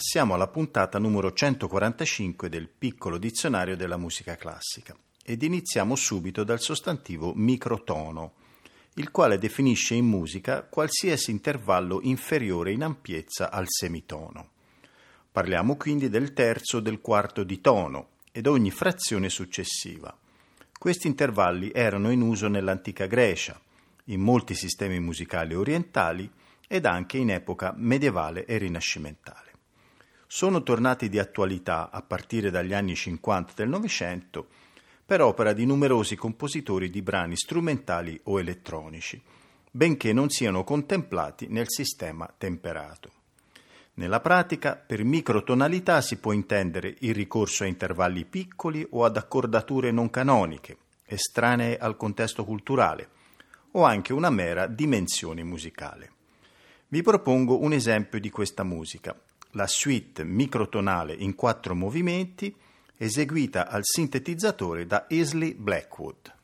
siamo alla puntata numero 145 del piccolo dizionario della musica classica ed iniziamo subito dal sostantivo microtono, il quale definisce in musica qualsiasi intervallo inferiore in ampiezza al semitono. Parliamo quindi del terzo o del quarto di tono ed ogni frazione successiva. Questi intervalli erano in uso nell'antica Grecia, in molti sistemi musicali orientali ed anche in epoca medievale e rinascimentale. Sono tornati di attualità a partire dagli anni 50 del Novecento per opera di numerosi compositori di brani strumentali o elettronici, benché non siano contemplati nel sistema temperato. Nella pratica, per microtonalità si può intendere il ricorso a intervalli piccoli o ad accordature non canoniche, estranee al contesto culturale, o anche una mera dimensione musicale. Vi propongo un esempio di questa musica, la suite microtonale in quattro movimenti eseguita al sintetizzatore da Isley Blackwood.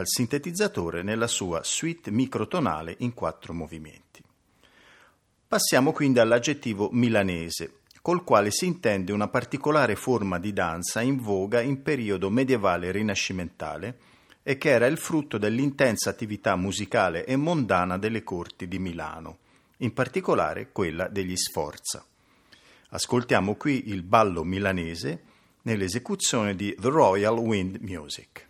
Al sintetizzatore nella sua suite microtonale in quattro movimenti. Passiamo quindi all'aggettivo milanese, col quale si intende una particolare forma di danza in voga in periodo medievale rinascimentale e che era il frutto dell'intensa attività musicale e mondana delle corti di Milano, in particolare quella degli Sforza. Ascoltiamo qui il ballo milanese nell'esecuzione di The Royal Wind Music.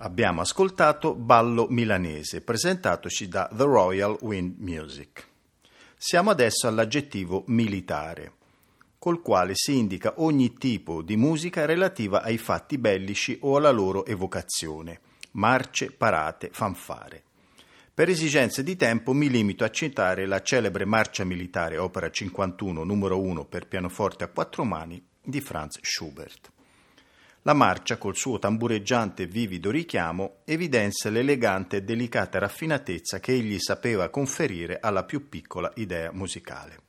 Abbiamo ascoltato Ballo milanese, presentatoci da The Royal Wind Music. Siamo adesso all'aggettivo militare, col quale si indica ogni tipo di musica relativa ai fatti bellici o alla loro evocazione, marce, parate, fanfare. Per esigenze di tempo mi limito a citare la celebre marcia militare opera 51 numero 1 per pianoforte a quattro mani di Franz Schubert. La marcia, col suo tambureggiante e vivido richiamo, evidenzia l'elegante e delicata raffinatezza che egli sapeva conferire alla più piccola idea musicale.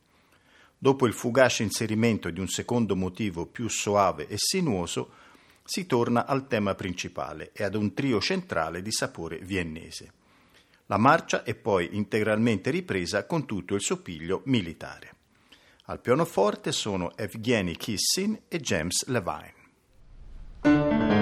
Dopo il fugace inserimento di un secondo motivo più soave e sinuoso, si torna al tema principale e ad un trio centrale di sapore viennese. La marcia è poi integralmente ripresa con tutto il suo piglio militare. Al pianoforte sono Evgeny Kissin e James Levine. Música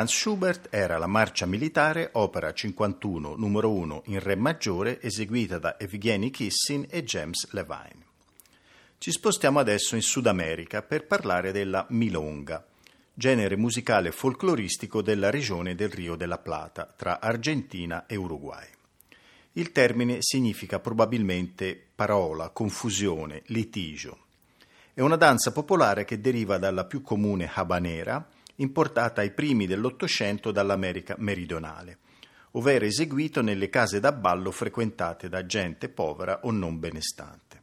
Franz Schubert era la marcia militare, opera 51, numero 1 in Re maggiore, eseguita da Evgeny Kissin e James Levine. Ci spostiamo adesso in Sud America per parlare della milonga, genere musicale folcloristico della regione del Rio della Plata, tra Argentina e Uruguay. Il termine significa probabilmente parola, confusione, litigio. È una danza popolare che deriva dalla più comune habanera, importata ai primi dell'Ottocento dall'America meridionale, ovvero eseguito nelle case da ballo frequentate da gente povera o non benestante.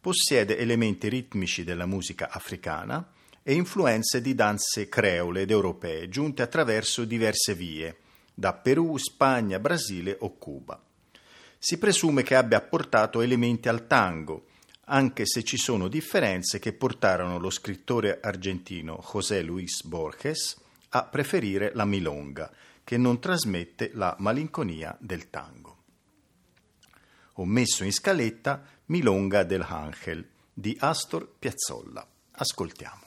Possiede elementi ritmici della musica africana e influenze di danze creole ed europee giunte attraverso diverse vie, da Perù, Spagna, Brasile o Cuba. Si presume che abbia apportato elementi al tango, anche se ci sono differenze che portarono lo scrittore argentino José Luis Borges a preferire la milonga, che non trasmette la malinconia del tango. Ho messo in scaletta Milonga del Angel di Astor Piazzolla. Ascoltiamo.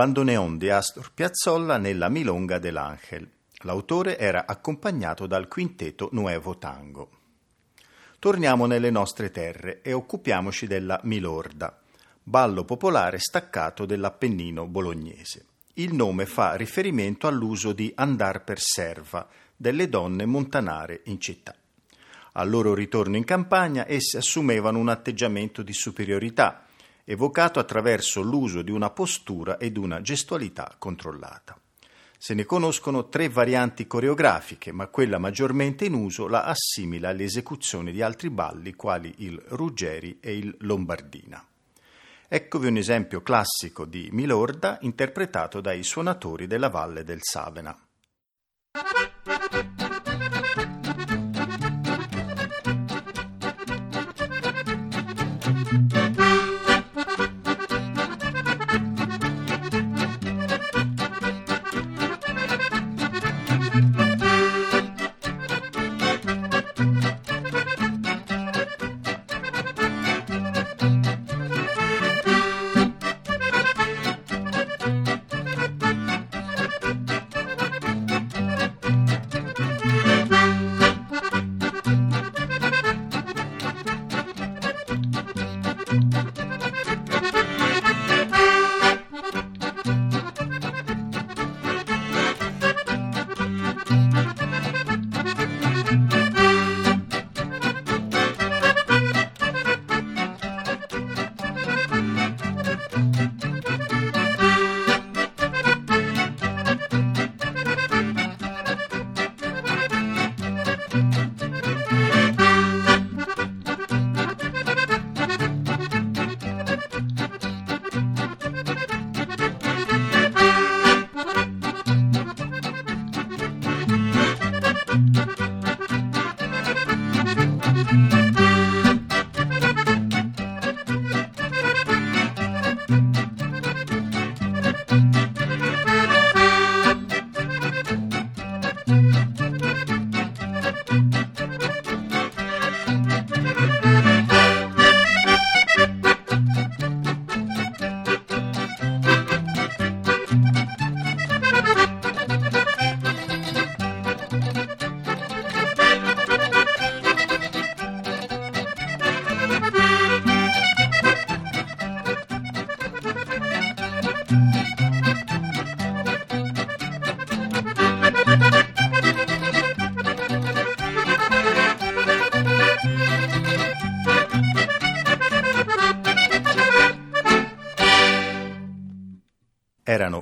Bandoneon di Astor Piazzolla nella Milonga dell'Angel. L'autore era accompagnato dal quintetto Nuevo Tango. Torniamo nelle nostre terre e occupiamoci della Milorda, ballo popolare staccato dell'Appennino bolognese. Il nome fa riferimento all'uso di andar per serva delle donne montanare in città. Al loro ritorno in campagna esse assumevano un atteggiamento di superiorità, evocato attraverso l'uso di una postura ed una gestualità controllata. Se ne conoscono tre varianti coreografiche, ma quella maggiormente in uso la assimila alle esecuzioni di altri balli quali il Ruggeri e il Lombardina. Eccovi un esempio classico di Milorda interpretato dai suonatori della Valle del Savena.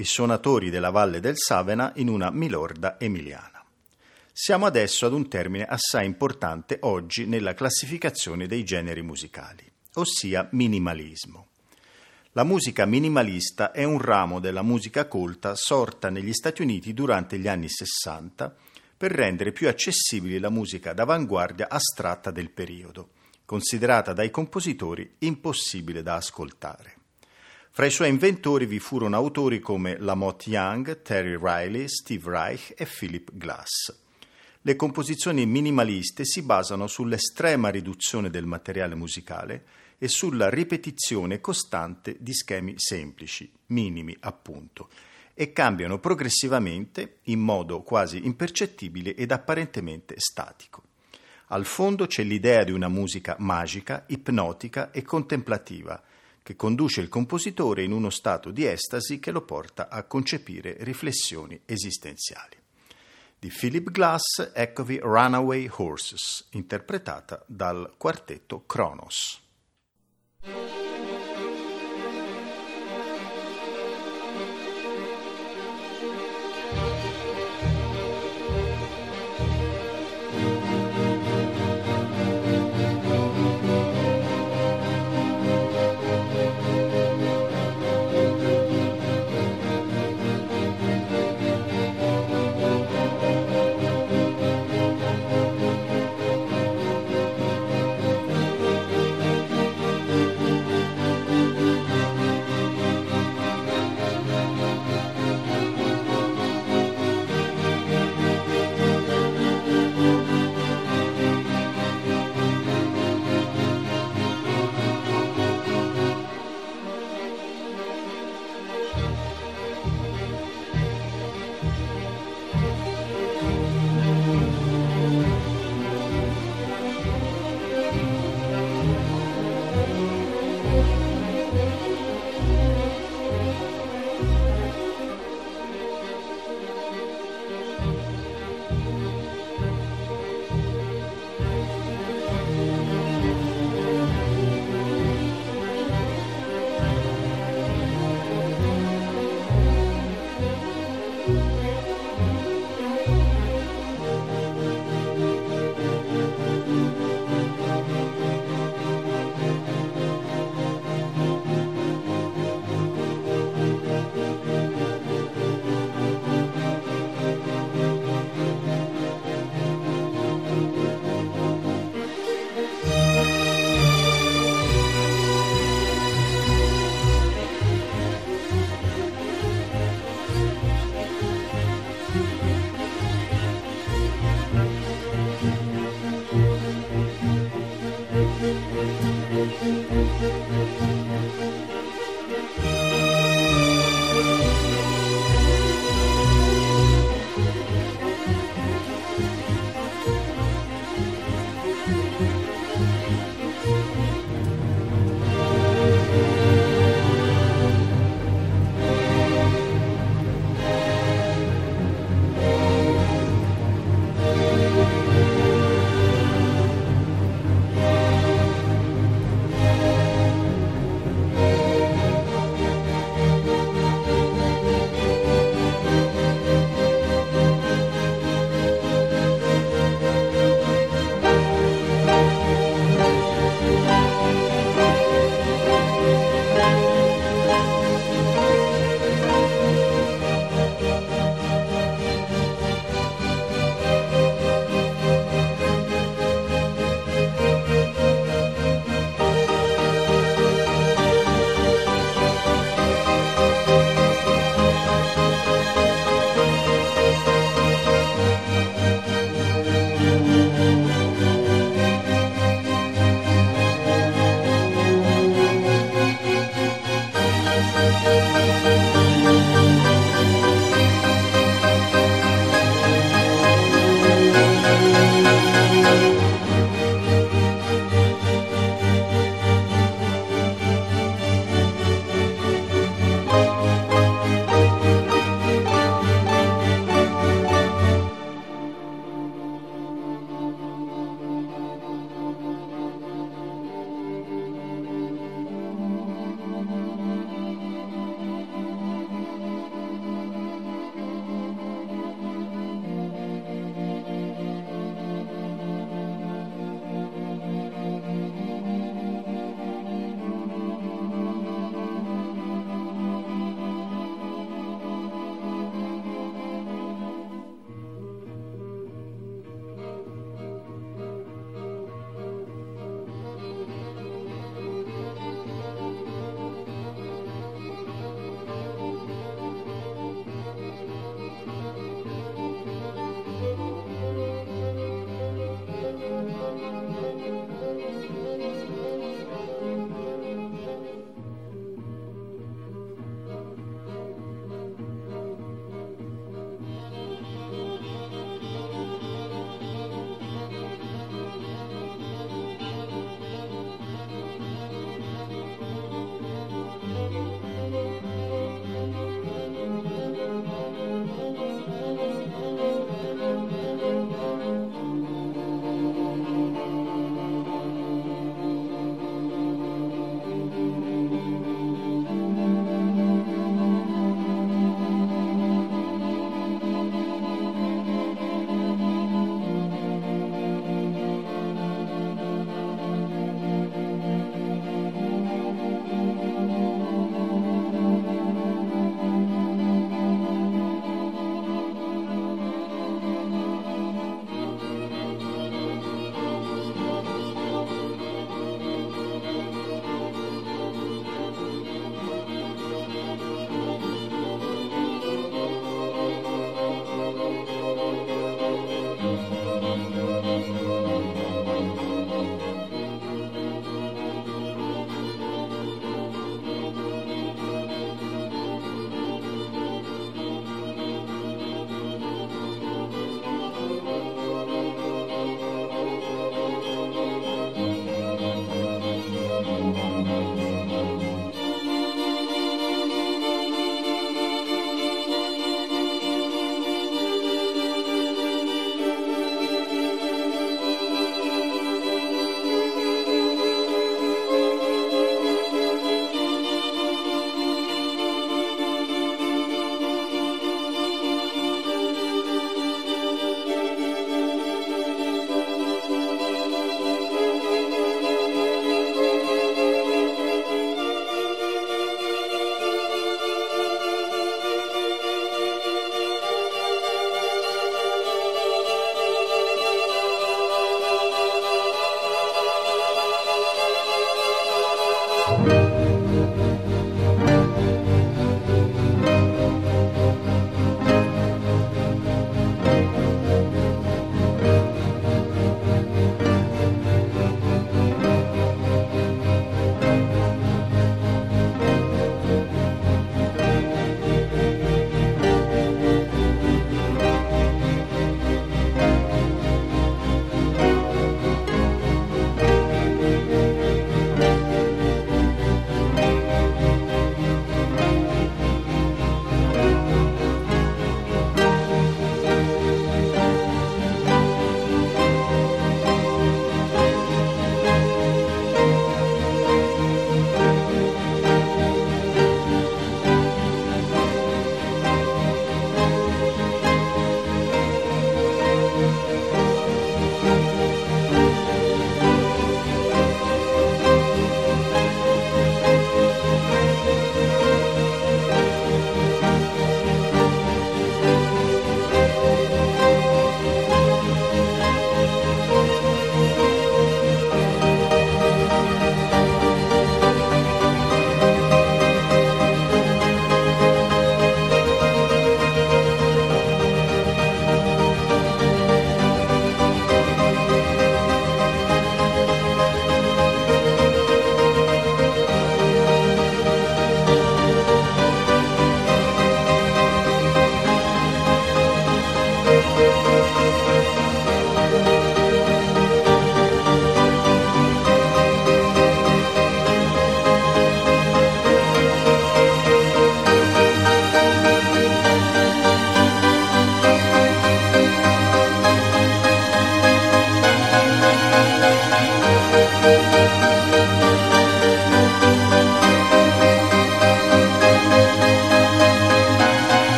I suonatori della Valle del Savena in una milorda emiliana. Siamo adesso ad un termine assai importante oggi nella classificazione dei generi musicali, ossia minimalismo. La musica minimalista è un ramo della musica colta sorta negli Stati Uniti durante gli anni 60 per rendere più accessibile la musica d'avanguardia astratta del periodo, considerata dai compositori impossibile da ascoltare. Fra i suoi inventori vi furono autori come Lamotte Young, Terry Riley, Steve Reich e Philip Glass. Le composizioni minimaliste si basano sull'estrema riduzione del materiale musicale e sulla ripetizione costante di schemi semplici, minimi appunto, e cambiano progressivamente in modo quasi impercettibile ed apparentemente statico. Al fondo c'è l'idea di una musica magica, ipnotica e contemplativa, che conduce il compositore in uno stato di estasi che lo porta a concepire riflessioni esistenziali. Di Philip Glass eccovi Runaway Horses, interpretata dal quartetto Kronos.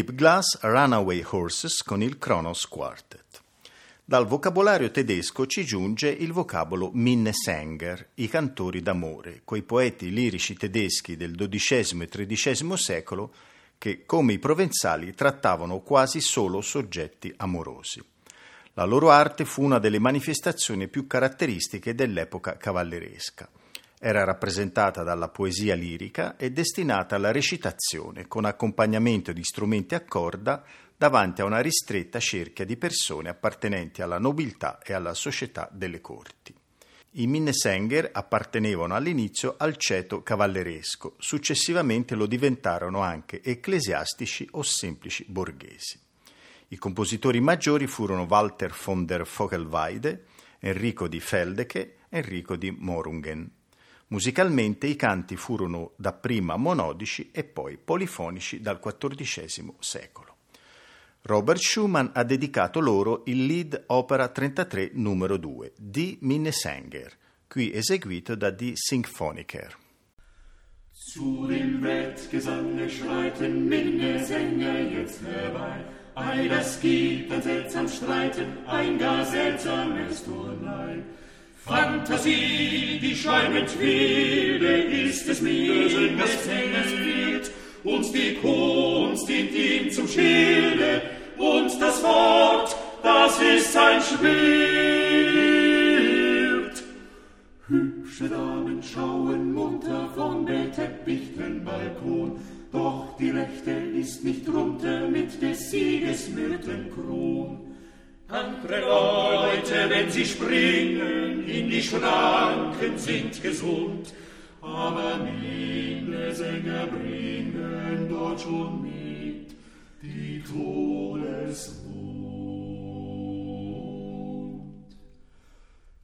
Philip Glass Runaway Horses con il Kronos Quartet. Dal vocabolario tedesco ci giunge il vocabolo Minnesänger, i cantori d'amore, quei poeti lirici tedeschi del XII e XIII secolo che, come i provenzali, trattavano quasi solo soggetti amorosi. La loro arte fu una delle manifestazioni più caratteristiche dell'epoca cavalleresca. Era rappresentata dalla poesia lirica e destinata alla recitazione, con accompagnamento di strumenti a corda davanti a una ristretta cerchia di persone appartenenti alla nobiltà e alla società delle corti. I Minnesänger appartenevano all'inizio al ceto cavalleresco, successivamente lo diventarono anche ecclesiastici o semplici borghesi. I compositori maggiori furono Walter von der Vogelweide, Enrico di Feldeke Enrico di Morungen. Musicalmente i canti furono dapprima monodici e poi polifonici dal XIV secolo. Robert Schumann ha dedicato loro il lead opera 33 numero 2, Die Minnesänger, qui eseguito da Die Symphoniker. Zu dem Wettgesange schreiten Minnesänger jetzt herbei. Ei, das gibt ein seltsam Streiten, ein gar seltsames Turnlein. Fantasie, die schäumend wilde, ist es mir, des Sängers Bild, und die Kunst dient ihm zum Schilde, und das Wort, das ist sein Schwert. Hübsche Damen schauen munter von beteppichten Balkon, doch die Rechte ist nicht drunter mit des Sieges Myrtenkron. Andere Leute, wenn sie springen, in die Schranken sind gesund, aber Minnesänger bringen dort schon mit die Todeswut.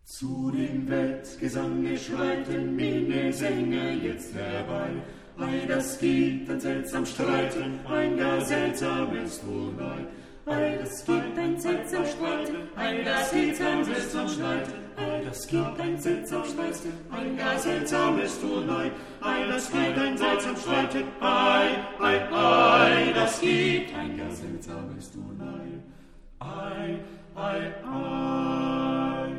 Zu dem Wettgesange schreiten Minnesänger jetzt herbei, Ei, das gibt ein seltsam Streiten, ein gar seltsames Turnei, Ei, das gibt ein seltsam Streiten, ein gar seltsames Streiten, Das gibt ein seltsam Streiten, ein gar seltsames Turnei, Ei, das gibt ein seltsam Streiten, Ei, ei, ei, das gibt ein gar seltsames Turnei, Ei, ei, ei.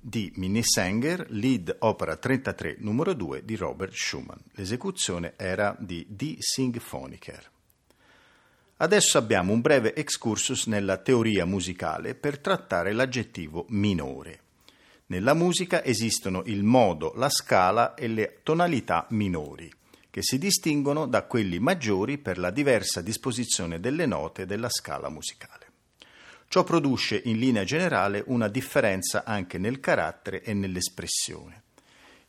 Di Minnesänger, lead opera 33 numero 2 di Robert Schumann. L'esecuzione era di Die Symphoniker. Adesso abbiamo un breve excursus nella teoria musicale per trattare l'aggettivo minore. Nella musica esistono il modo, la scala e le tonalità minori, che si distinguono da quelli maggiori per la diversa disposizione delle note della scala musicale. Ciò produce in linea generale una differenza anche nel carattere e nell'espressione.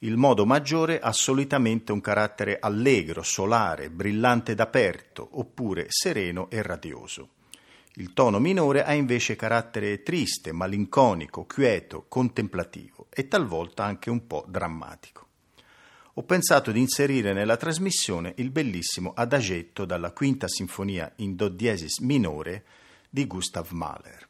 Il modo maggiore ha solitamente un carattere allegro, solare, brillante ed aperto, oppure sereno e radioso. Il tono minore ha invece carattere triste, malinconico, quieto, contemplativo e talvolta anche un po' drammatico. Ho pensato di inserire nella trasmissione il bellissimo adagetto dalla quinta sinfonia in do diesis minore di Gustav Mahler.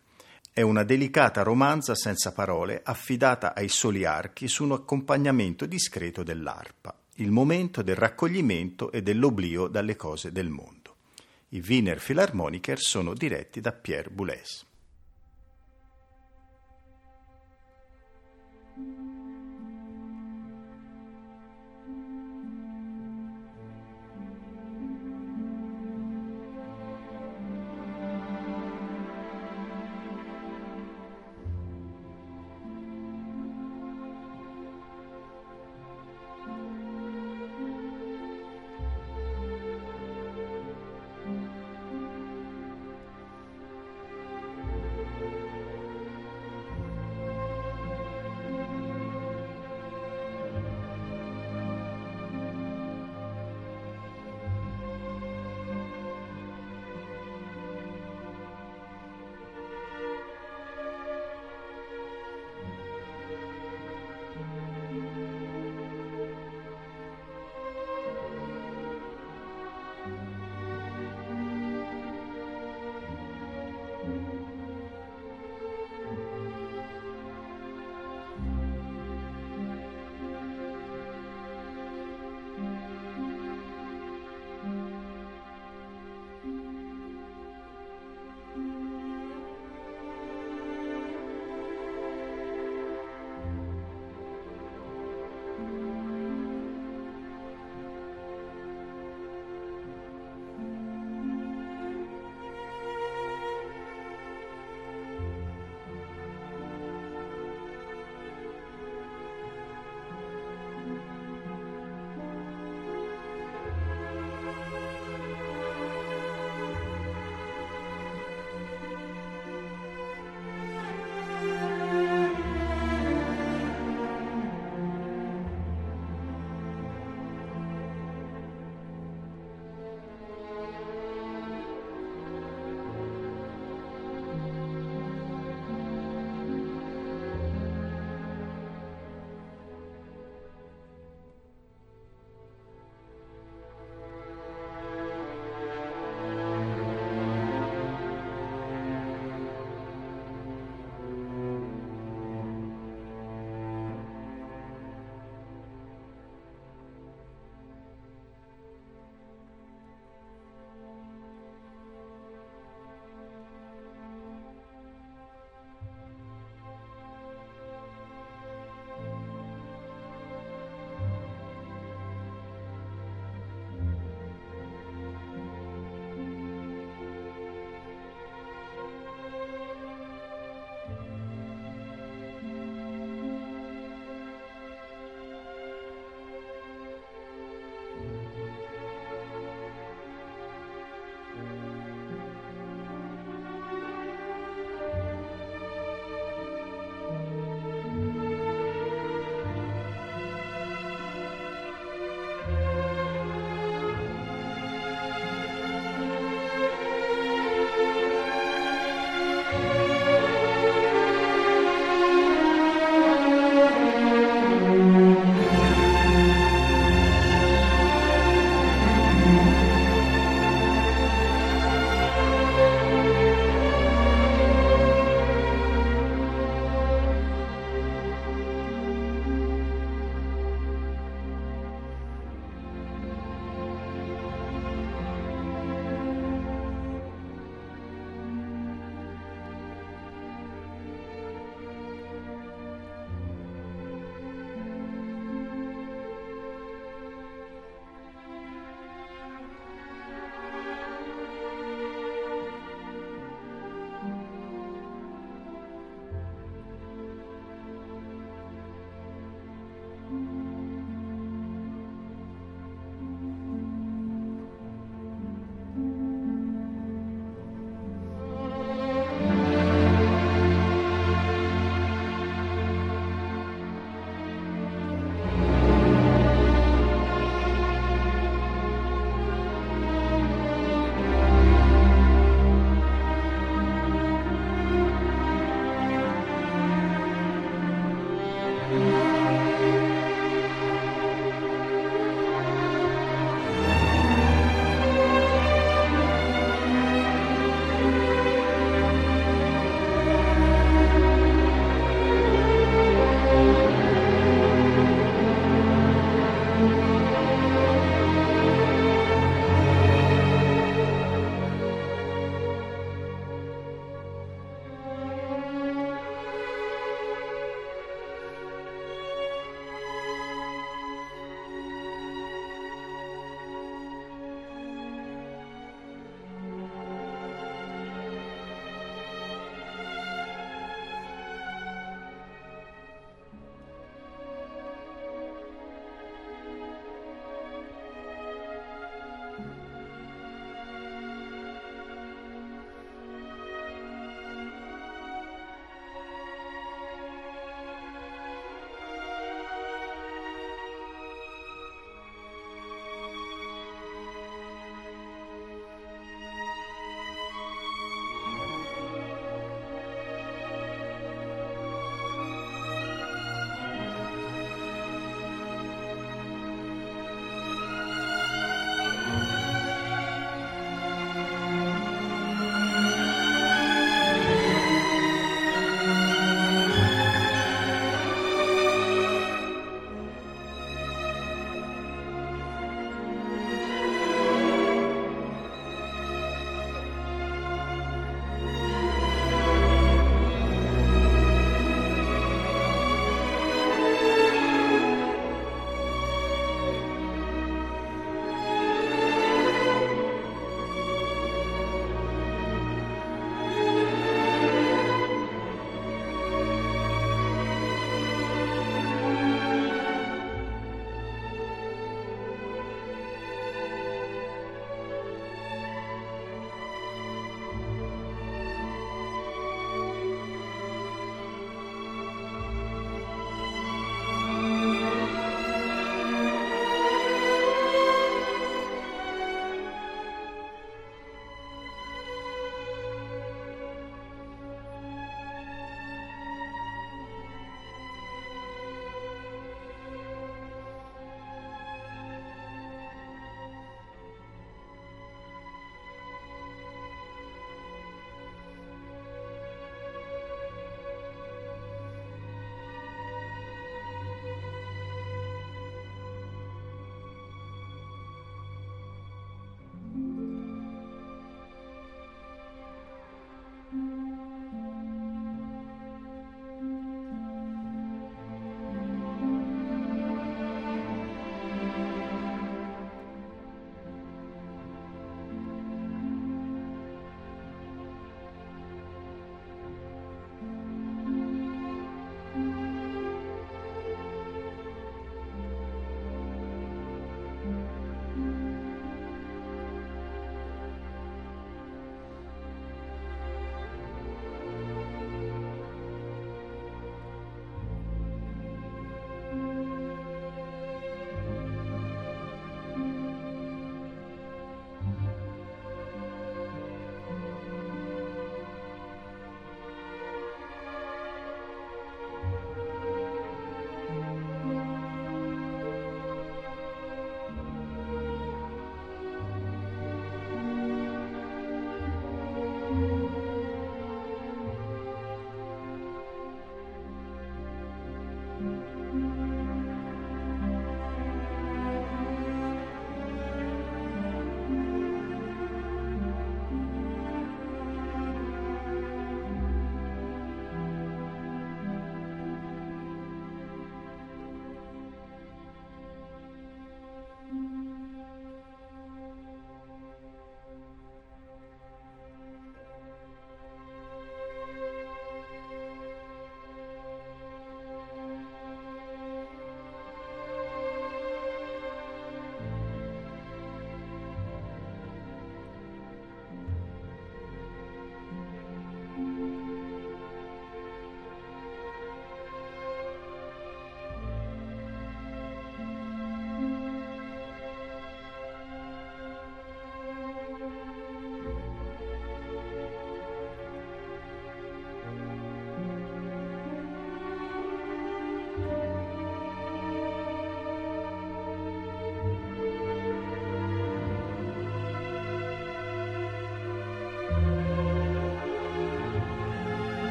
È una delicata romanza senza parole affidata ai soli archi su un accompagnamento discreto dell'arpa, il momento del raccoglimento e dell'oblio dalle cose del mondo. I Wiener Philharmoniker sono diretti da Pierre Boulez.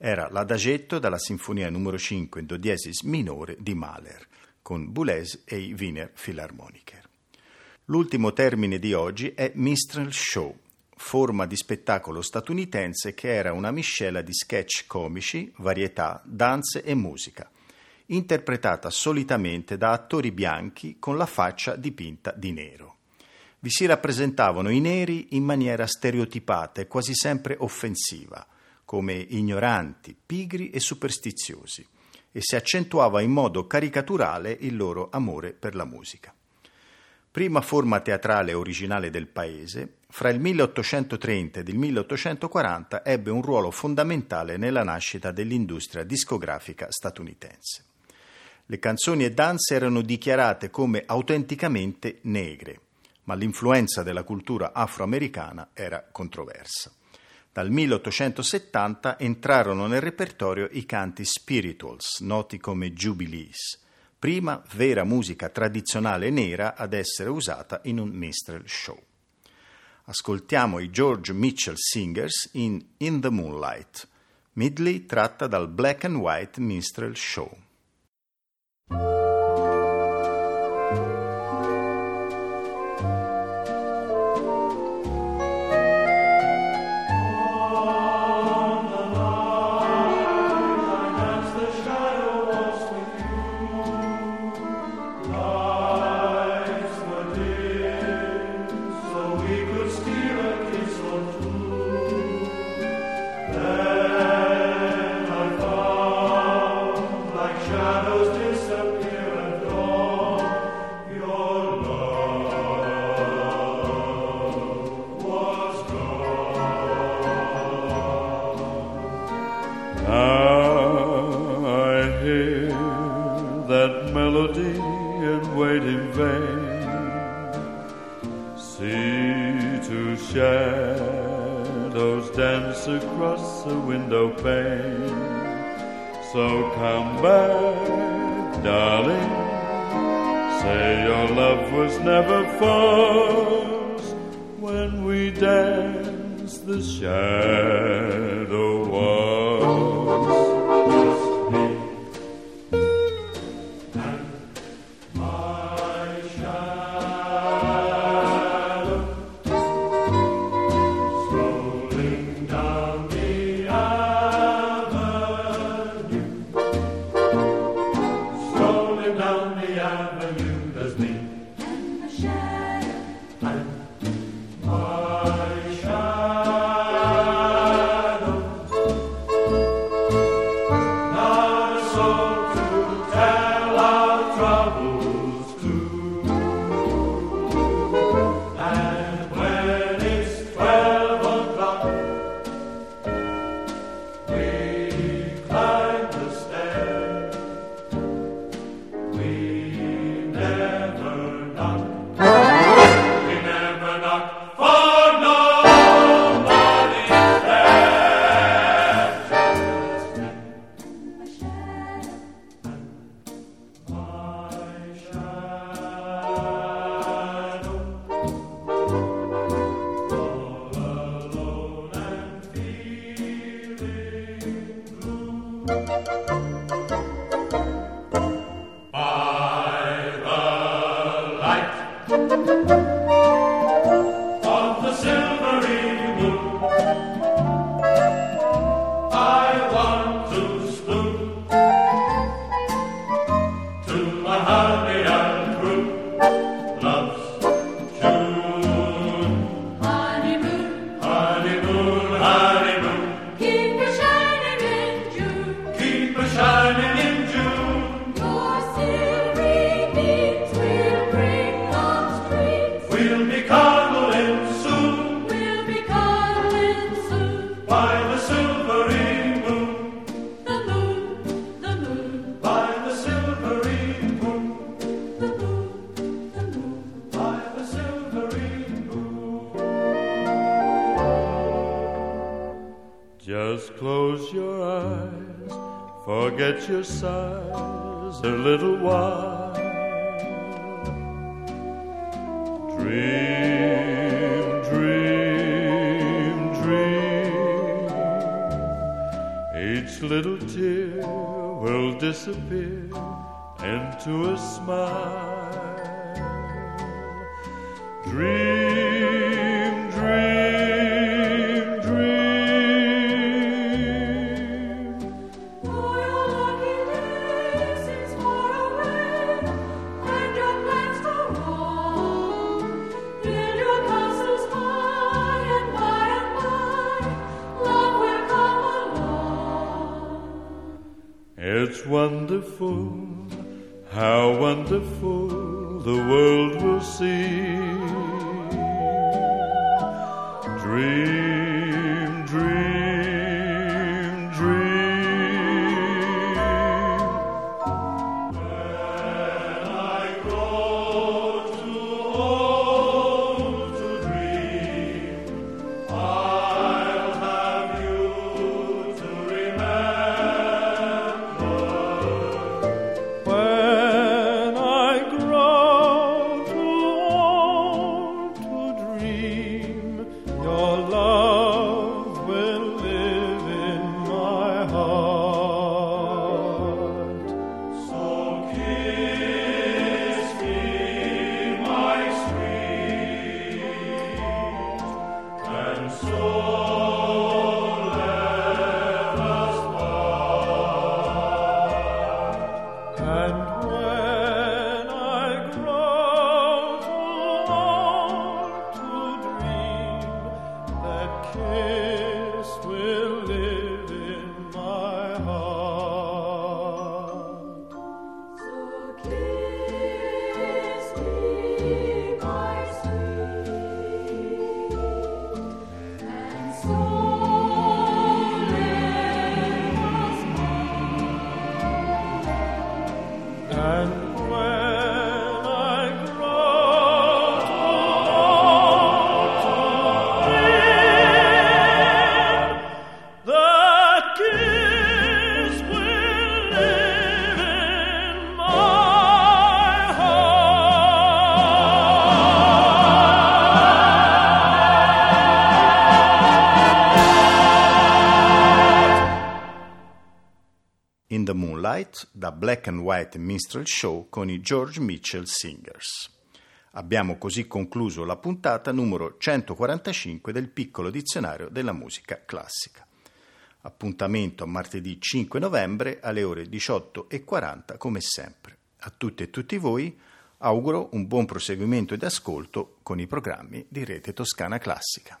Era l'adagetto dalla Sinfonia numero 5 in Do diesis minore di Mahler, con Boulez e i Wiener Philharmoniker. L'ultimo termine di oggi è Minstrel Show, forma di spettacolo statunitense che era una miscela di sketch comici, varietà, danze e musica, interpretata solitamente da attori bianchi con la faccia dipinta di nero. Vi si rappresentavano i neri in maniera stereotipata e quasi sempre offensiva, come ignoranti, pigri e superstiziosi, e si accentuava in modo caricaturale il loro amore per la musica prima forma teatrale originale del paese, fra il 1830 ed il 1840 ebbe un ruolo fondamentale nella nascita dell'industria discografica statunitense. Le canzoni e danze erano dichiarate come autenticamente negre, ma l'influenza della cultura afroamericana era controversa. Dal 1870 entrarono nel repertorio i canti spirituals, noti come jubilees, prima vera musica tradizionale nera ad essere usata in un minstrel show. Ascoltiamo i George Mitchell Singers in In the Moonlight, Midley tratta dal Black and White Minstrel Show. Across the window pane. So come back, darling. Say your love was never false when we danced the shadow your sighs a little wonderful, how wonderful the world will see. Dream, Moonlight, da Black and White Minstrel Show con i George Mitchell Singers. Abbiamo così concluso la puntata numero 145 del piccolo dizionario della musica classica. Appuntamento a martedì 5 novembre alle ore 18.40 come sempre. A tutte e tutti voi auguro un buon proseguimento ed ascolto con i programmi di Rete Toscana Classica.